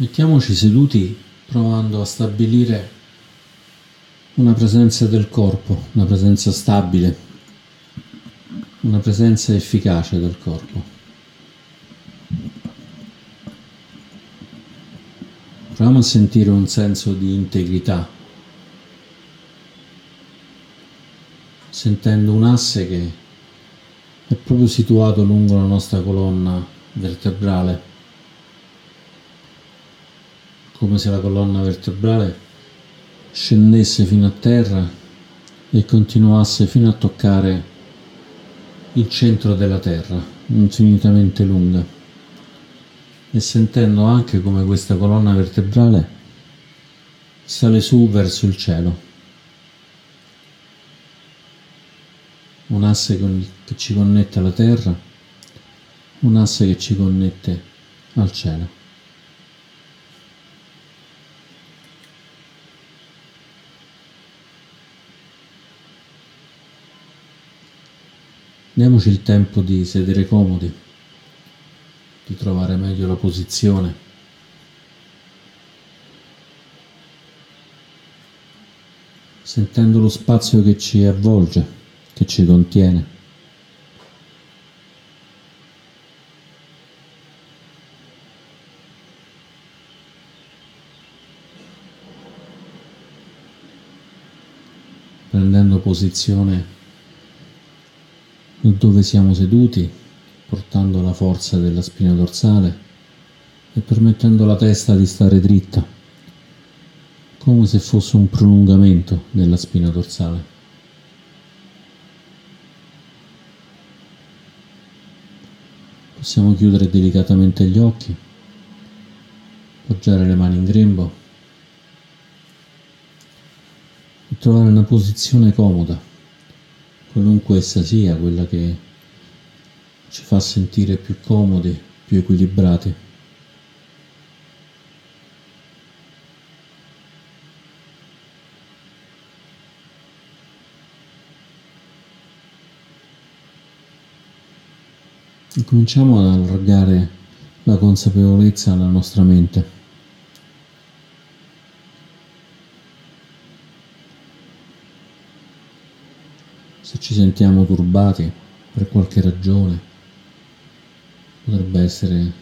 Mettiamoci seduti provando a stabilire una presenza del corpo, una presenza stabile, una presenza efficace del corpo. Proviamo a sentire un senso di integrità, sentendo un asse che è proprio situato lungo la nostra colonna vertebrale come se la colonna vertebrale scendesse fino a terra e continuasse fino a toccare il centro della terra, infinitamente lunga, e sentendo anche come questa colonna vertebrale sale su verso il cielo. Un asse che ci connette alla terra, un asse che ci connette al cielo. Diamoci il tempo di sedere comodi, di trovare meglio la posizione. Sentendo lo spazio che ci avvolge, che ci contiene. Prendendo posizione dove siamo seduti, portando la forza della spina dorsale e permettendo alla testa di stare dritta, come se fosse un prolungamento della spina dorsale. Possiamo chiudere delicatamente gli occhi, appoggiare le mani in grembo e trovare una posizione comoda qualunque essa sia, quella che ci fa sentire più comodi, più equilibrati. E cominciamo ad allargare la consapevolezza alla nostra mente. Se ci sentiamo turbati per qualche ragione, potrebbe essere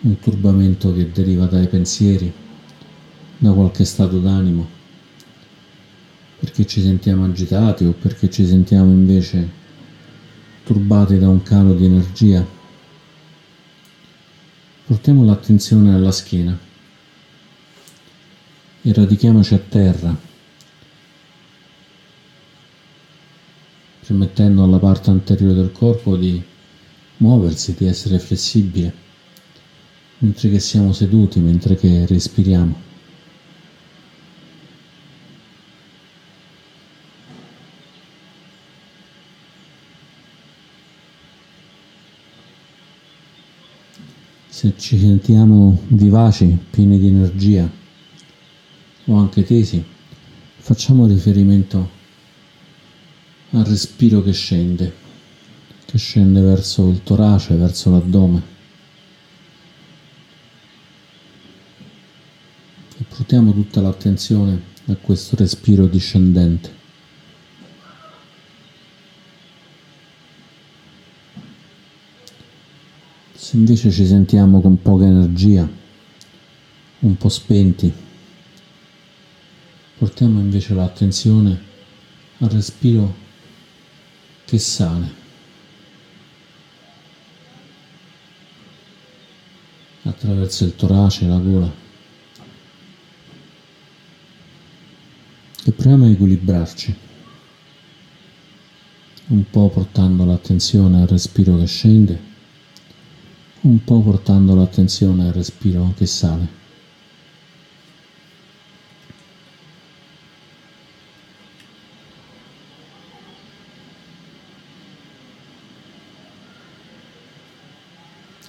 un turbamento che deriva dai pensieri, da qualche stato d'animo, perché ci sentiamo agitati o perché ci sentiamo invece turbati da un calo di energia. Portiamo l'attenzione alla schiena. E radichiamoci a terra permettendo alla parte anteriore del corpo di muoversi, di essere flessibile, mentre che siamo seduti, mentre che respiriamo. Se ci sentiamo vivaci, pieni di energia o anche tesi, facciamo riferimento al respiro che scende, che scende verso il torace, verso l'addome. E portiamo tutta l'attenzione a questo respiro discendente. Se invece ci sentiamo con poca energia, un po' spenti, portiamo invece l'attenzione al respiro che sale. Attraverso il torace la gola. E proviamo a equilibrarci. Un po' portando l'attenzione al respiro che scende un po' portando l'attenzione al respiro che sale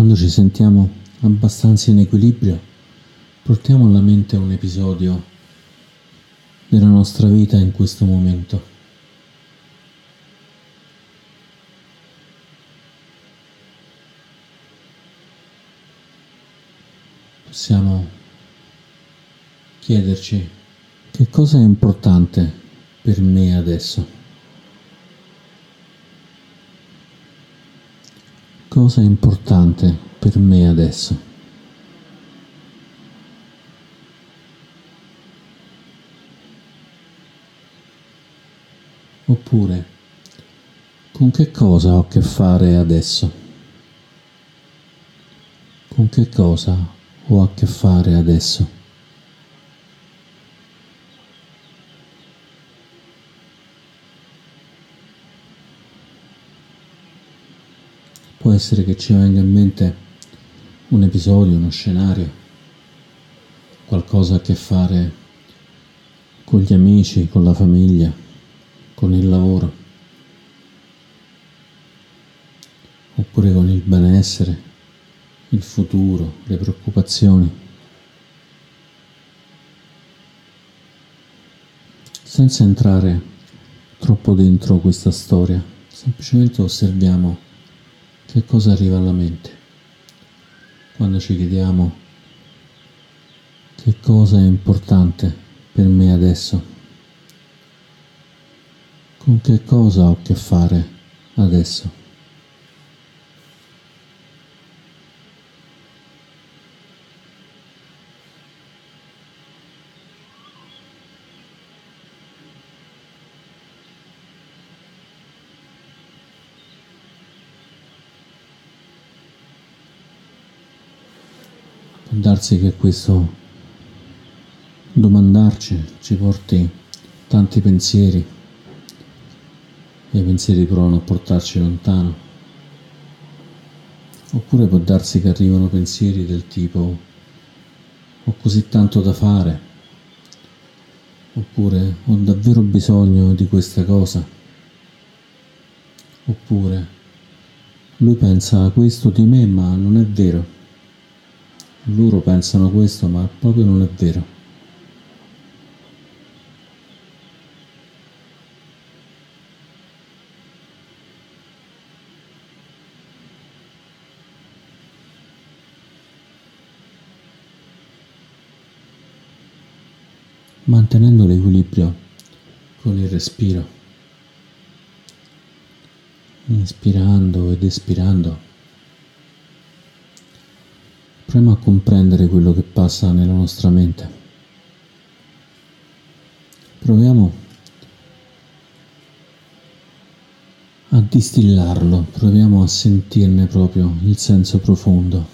Quando ci sentiamo abbastanza in equilibrio, portiamo alla mente un episodio della nostra vita in questo momento. Possiamo chiederci che cosa è importante per me adesso. Cosa è importante per me adesso? Oppure, con che cosa ho a che fare adesso? Con che cosa ho a che fare adesso? Può essere che ci venga in mente un episodio, uno scenario, qualcosa a che fare con gli amici, con la famiglia, con il lavoro, oppure con il benessere, il futuro, le preoccupazioni. Senza entrare troppo dentro questa storia, semplicemente osserviamo che cosa arriva alla mente quando ci chiediamo che cosa è importante per me adesso? Con che cosa ho a che fare adesso? Darsi che questo domandarci ci porti tanti pensieri e i pensieri provano a portarci lontano. Oppure può darsi che arrivano pensieri del tipo ho così tanto da fare, oppure ho davvero bisogno di questa cosa, oppure lui pensa questo di me ma non è vero. Loro pensano questo, ma proprio non è vero. mantenendo l'equilibrio con il respiro, inspirando ed espirando. Proviamo a comprendere quello che passa nella nostra mente. Proviamo a distillarlo, proviamo a sentirne proprio il senso profondo.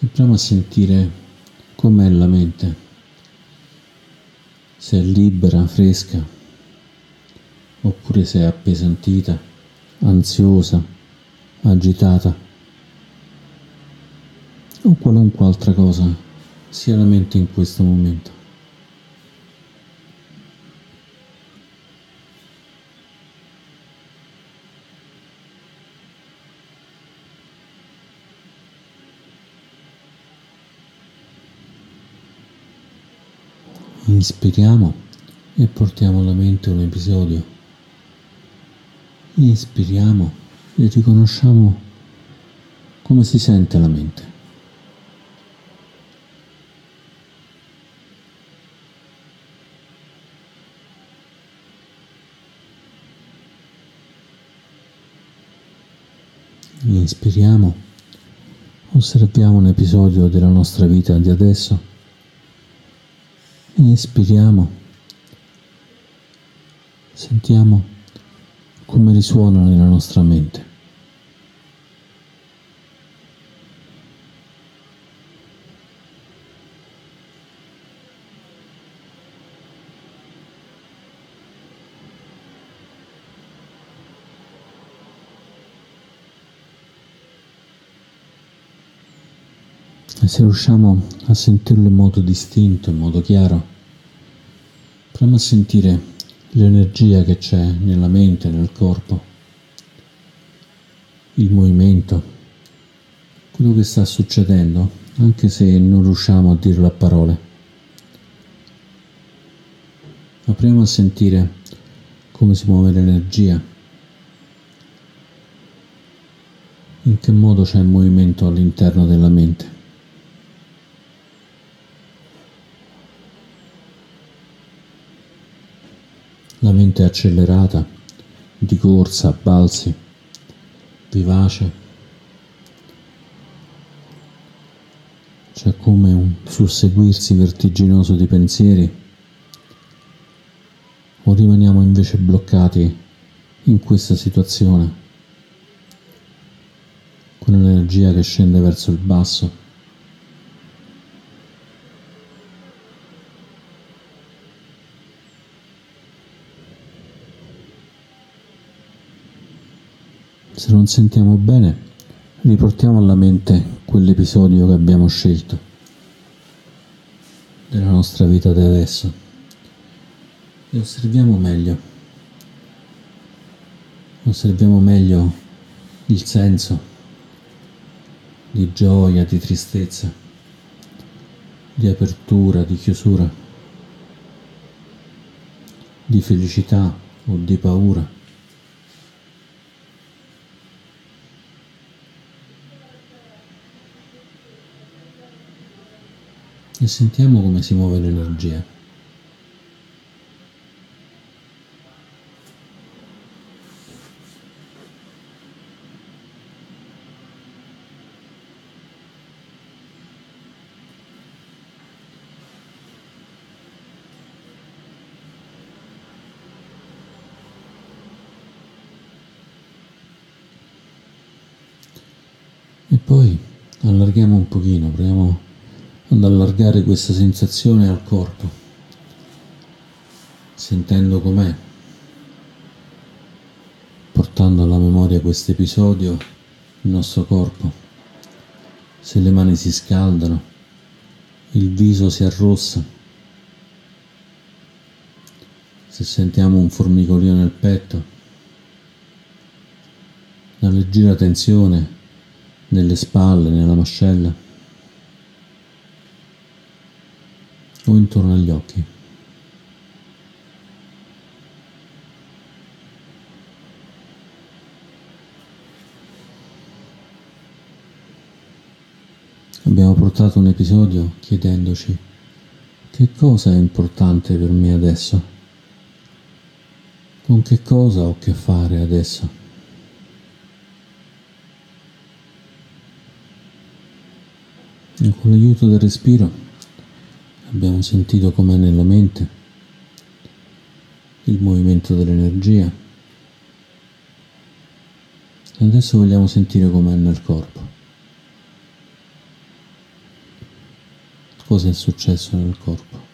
E proviamo a sentire com'è la mente, se è libera, fresca, oppure se è appesantita, ansiosa agitata o qualunque altra cosa sia la mente in questo momento. Inspiriamo e portiamo alla mente un episodio. Inspiriamo e riconosciamo come si sente la mente. Inspiriamo, osserviamo un episodio della nostra vita di adesso, inspiriamo, sentiamo come risuona nella nostra mente. E se riusciamo a sentirlo in modo distinto, in modo chiaro, proviamo a sentire l'energia che c'è nella mente, nel corpo. il movimento, quello che sta succedendo, anche se non riusciamo a dirlo a parole. Apriamo a sentire come si muove l'energia, in che modo c'è il movimento all'interno della mente. La mente è accelerata, di corsa, balzi vivace. C'è come un susseguirsi vertiginoso di pensieri o rimaniamo invece bloccati in questa situazione con l'energia che scende verso il basso. Se non sentiamo bene, riportiamo alla mente quell'episodio che abbiamo scelto della nostra vita di adesso e osserviamo meglio. Osserviamo meglio il senso di gioia, di tristezza, di apertura, di chiusura, di felicità o di paura. E sentiamo come si muove l'energia. E poi allarghiamo un pochino, proviamo ad allargare questa sensazione al corpo, sentendo com'è, portando alla memoria questo episodio il nostro corpo, se le mani si scaldano, il viso si arrossa, se sentiamo un formicolio nel petto, una leggera tensione nelle spalle, nella mascella. O intorno agli occhi. Abbiamo portato un episodio chiedendoci che cosa è importante per me adesso, con che cosa ho a che fare adesso. E con l'aiuto del respiro abbiamo sentito com'è nella mente il movimento dell'energia. E adesso vogliamo sentire com'è nel corpo. Cosa è successo nel corpo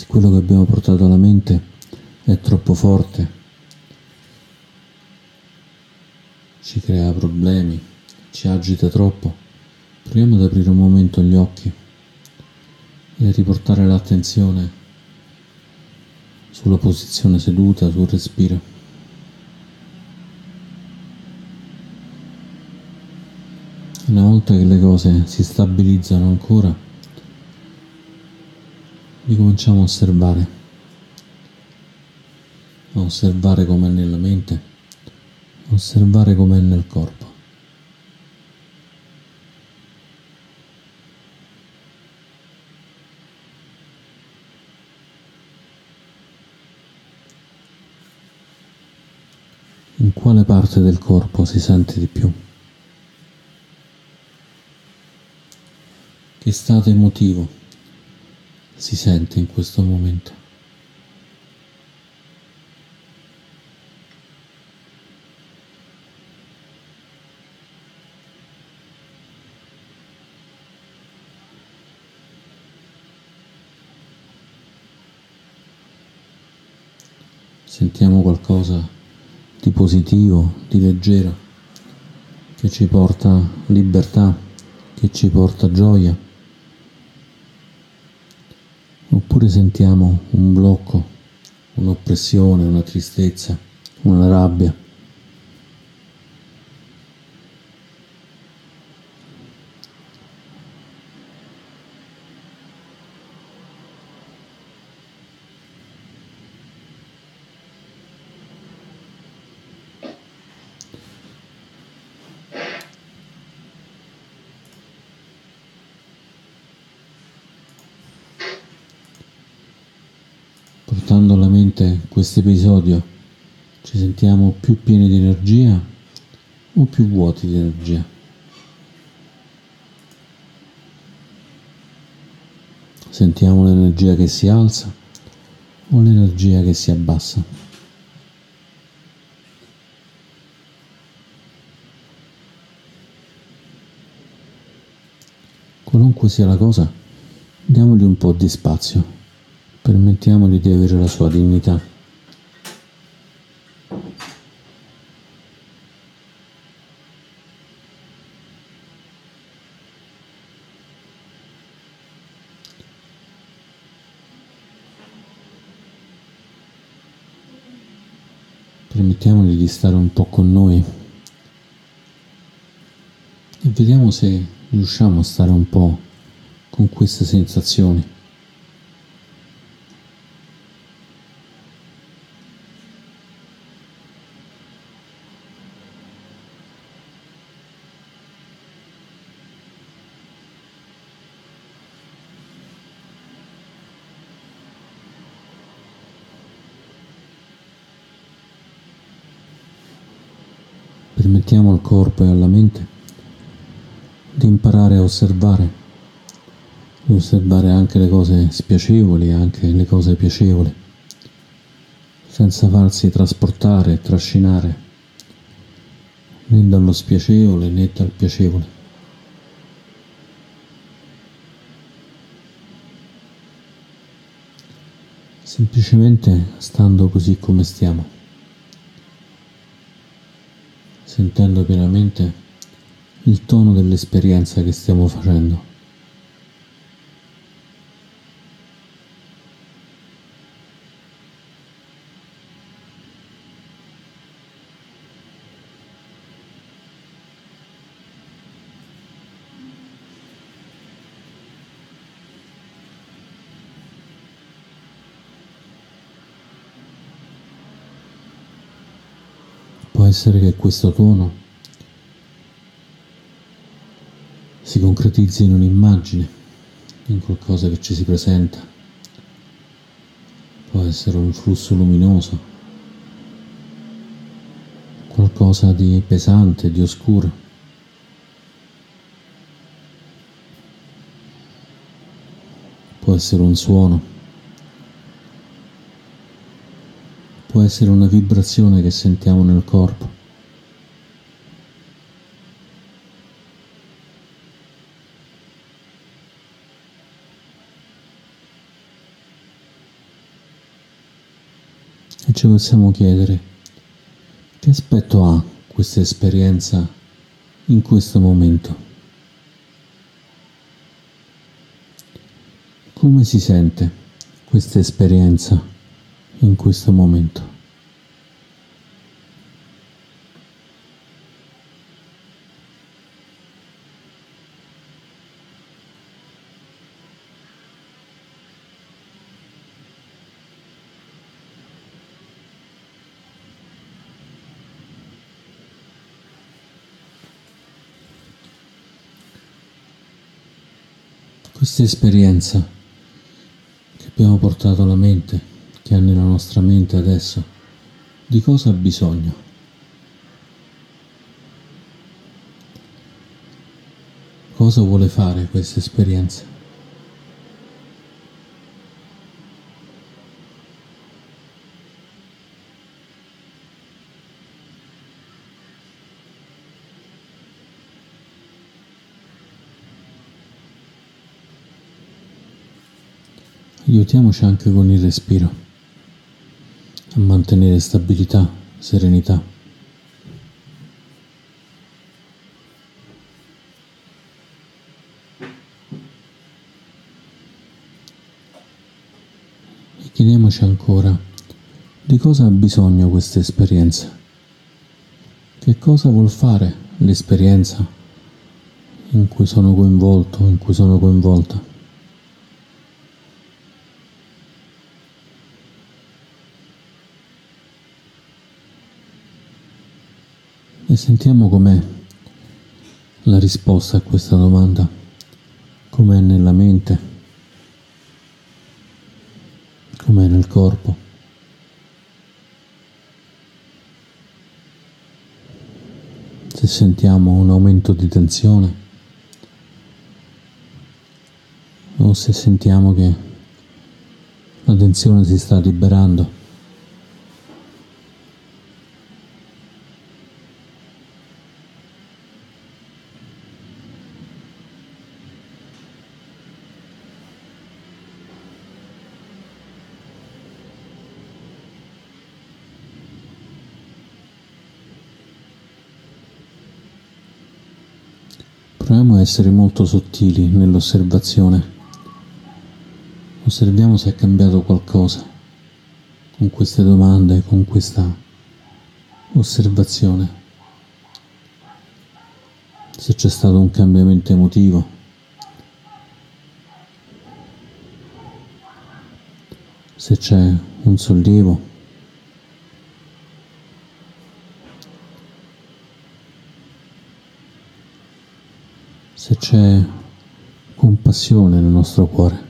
quello che abbiamo portato alla mente è troppo forte, ci crea problemi, ci agita troppo, proviamo ad aprire un momento gli occhi e a riportare l'attenzione sulla posizione seduta, sul respiro. Una volta che le cose si stabilizzano ancora, ricominciamo a osservare, a osservare com'è nella mente, a osservare com'è nel corpo. in quale parte del corpo si sente di più. Che stato emotivo si sente in questo momento. Sentiamo qualcosa di positivo, di leggero, che ci porta libertà, che ci porta gioia. Oppure sentiamo un blocco, un'oppressione, una tristezza, una rabbia. portando alla mente questo episodio, ci sentiamo più pieni di energia o più vuoti di energia? Sentiamo l'energia che si alza o l'energia che si abbassa? Qualunque sia la cosa, diamogli un po' di spazio permettiamogli di avere la sua dignità. Permettiamogli di stare un po' con noi e vediamo se riusciamo a stare un po' con queste sensazioni. Permettiamo al corpo e alla mente di imparare a osservare, di osservare anche le cose spiacevoli anche le cose piacevoli, senza farsi trasportare e trascinare né dallo spiacevole né dal piacevole. Semplicemente stando così come stiamo sentendo pienamente il tono dell'esperienza che stiamo facendo. Essere che questo tono si concretizzi in un'immagine, in qualcosa che ci si presenta. Può essere un flusso luminoso, qualcosa di pesante, di oscuro. Può essere un suono. Può essere una vibrazione che sentiamo nel corpo. E ci possiamo chiedere che aspetto ha questa esperienza in questo momento. Come si sente questa esperienza? In questo momento. Questa esperienza che abbiamo portato alla mente che ha nella nostra mente adesso, di cosa ha bisogno. Cosa vuole fare questa esperienza? Aiutiamoci anche con il respiro a mantenere stabilità, serenità. E chiediamoci ancora di cosa ha bisogno questa esperienza. Che cosa vuol fare l'esperienza in cui sono coinvolto, in cui sono coinvolta. E sentiamo com'è la risposta a questa domanda, com'è nella mente, com'è nel corpo. Se sentiamo un aumento di tensione o se sentiamo che la tensione si sta liberando. Proviamo a essere molto sottili nell'osservazione. Osserviamo se è cambiato qualcosa con queste domande, con questa osservazione. Se c'è stato un cambiamento emotivo. Se c'è un sollievo. Se c'è compassione nel nostro cuore.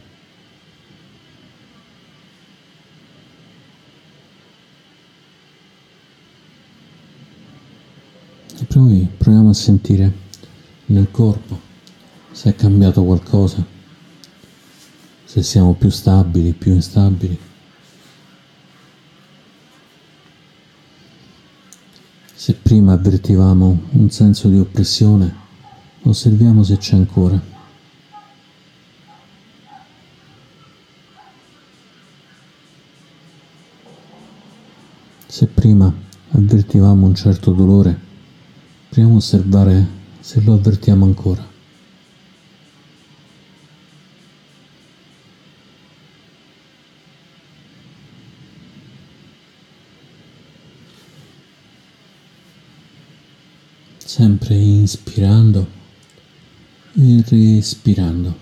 E poi proviamo a sentire nel corpo se è cambiato qualcosa, se siamo più stabili, più instabili. Se prima avvertivamo un senso di oppressione, Osserviamo se c'è ancora. Se prima avvertivamo un certo dolore, proviamo a osservare se lo avvertiamo ancora. Sempre inspirando e respirando.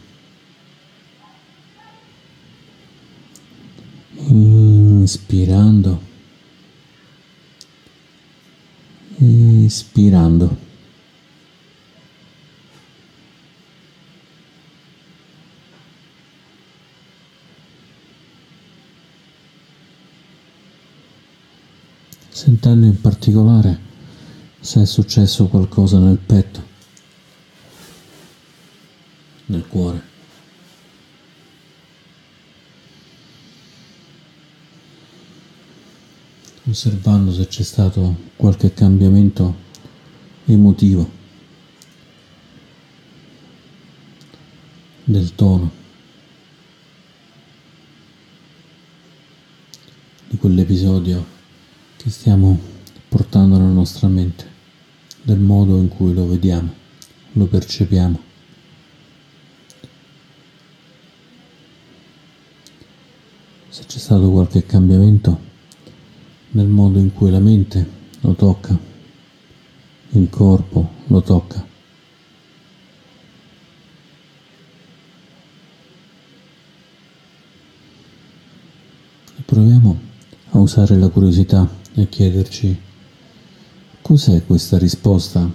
Inspirando. Espirando. Sentendo in particolare se è successo qualcosa nel petto. Nel cuore. Osservando se c'è stato qualche cambiamento emotivo del tono di quell'episodio che stiamo portando nella nostra mente, del modo in cui lo vediamo, lo percepiamo. se c'è stato qualche cambiamento nel modo in cui la mente lo tocca, il corpo lo tocca. Proviamo a usare la curiosità e chiederci cos'è questa risposta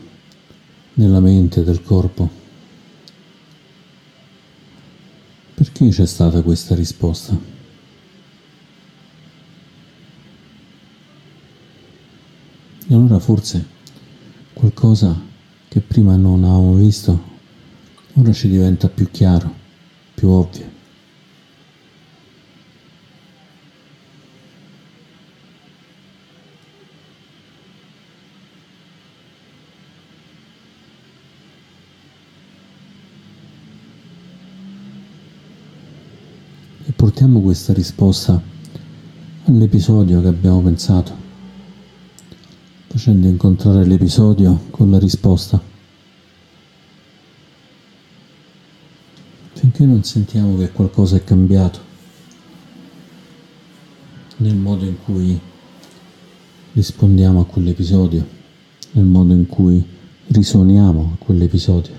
nella mente del corpo. Perché c'è stata questa risposta? Allora forse qualcosa che prima non avevamo visto ora ci diventa più chiaro, più ovvio. E portiamo questa risposta all'episodio che abbiamo pensato, facendo incontrare l'episodio con la risposta. finché non sentiamo che qualcosa è cambiato nel modo in cui rispondiamo a quell'episodio, nel modo in cui risuoniamo a quell'episodio.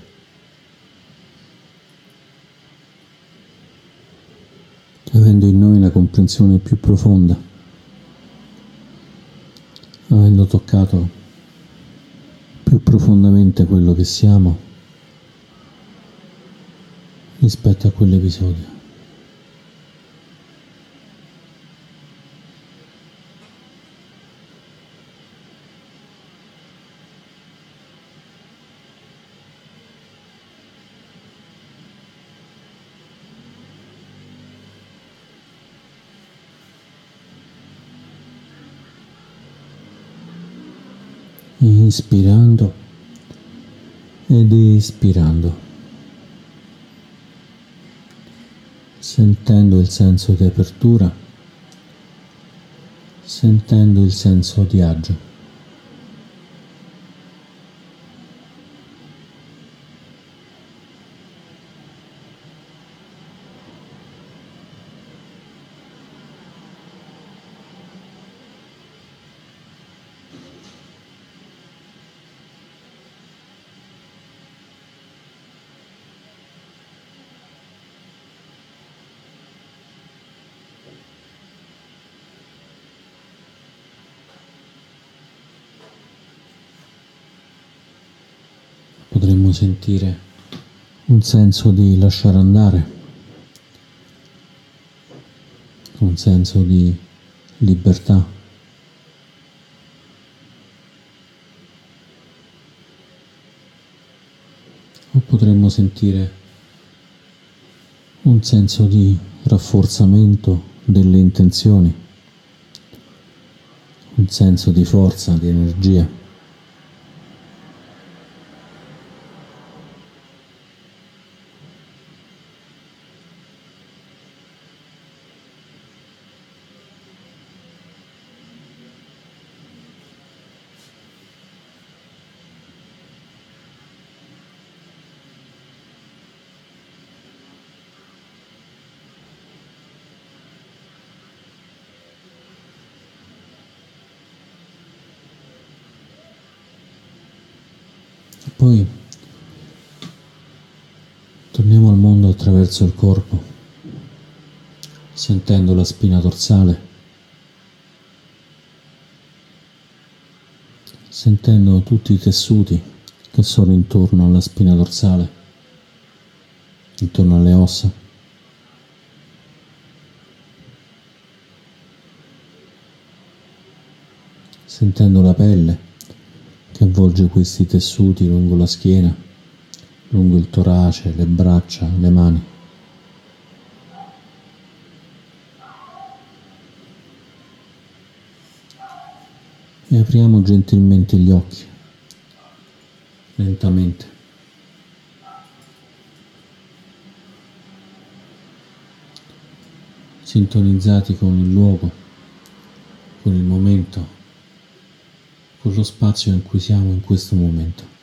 Avendo in noi una comprensione più profonda, avendo toccato più profondamente quello che siamo rispetto a quell'episodio. inspirando ed ispirando. sentendo il senso di apertura, sentendo il senso di agio. Potremmo sentire un senso di lasciare andare, un senso di libertà. O potremmo sentire un senso di rafforzamento delle intenzioni, un senso di forza, di energia. Poi torniamo al mondo attraverso il corpo, sentendo la spina dorsale, sentendo tutti i tessuti che sono intorno alla spina dorsale, intorno alle ossa. Sentendo la pelle che avvolge questi tessuti lungo la schiena, lungo il torace, le braccia, le mani. E apriamo gentilmente gli occhi, lentamente. sintonizzati con il luogo, con il momento con lo spazio in cui siamo in questo momento.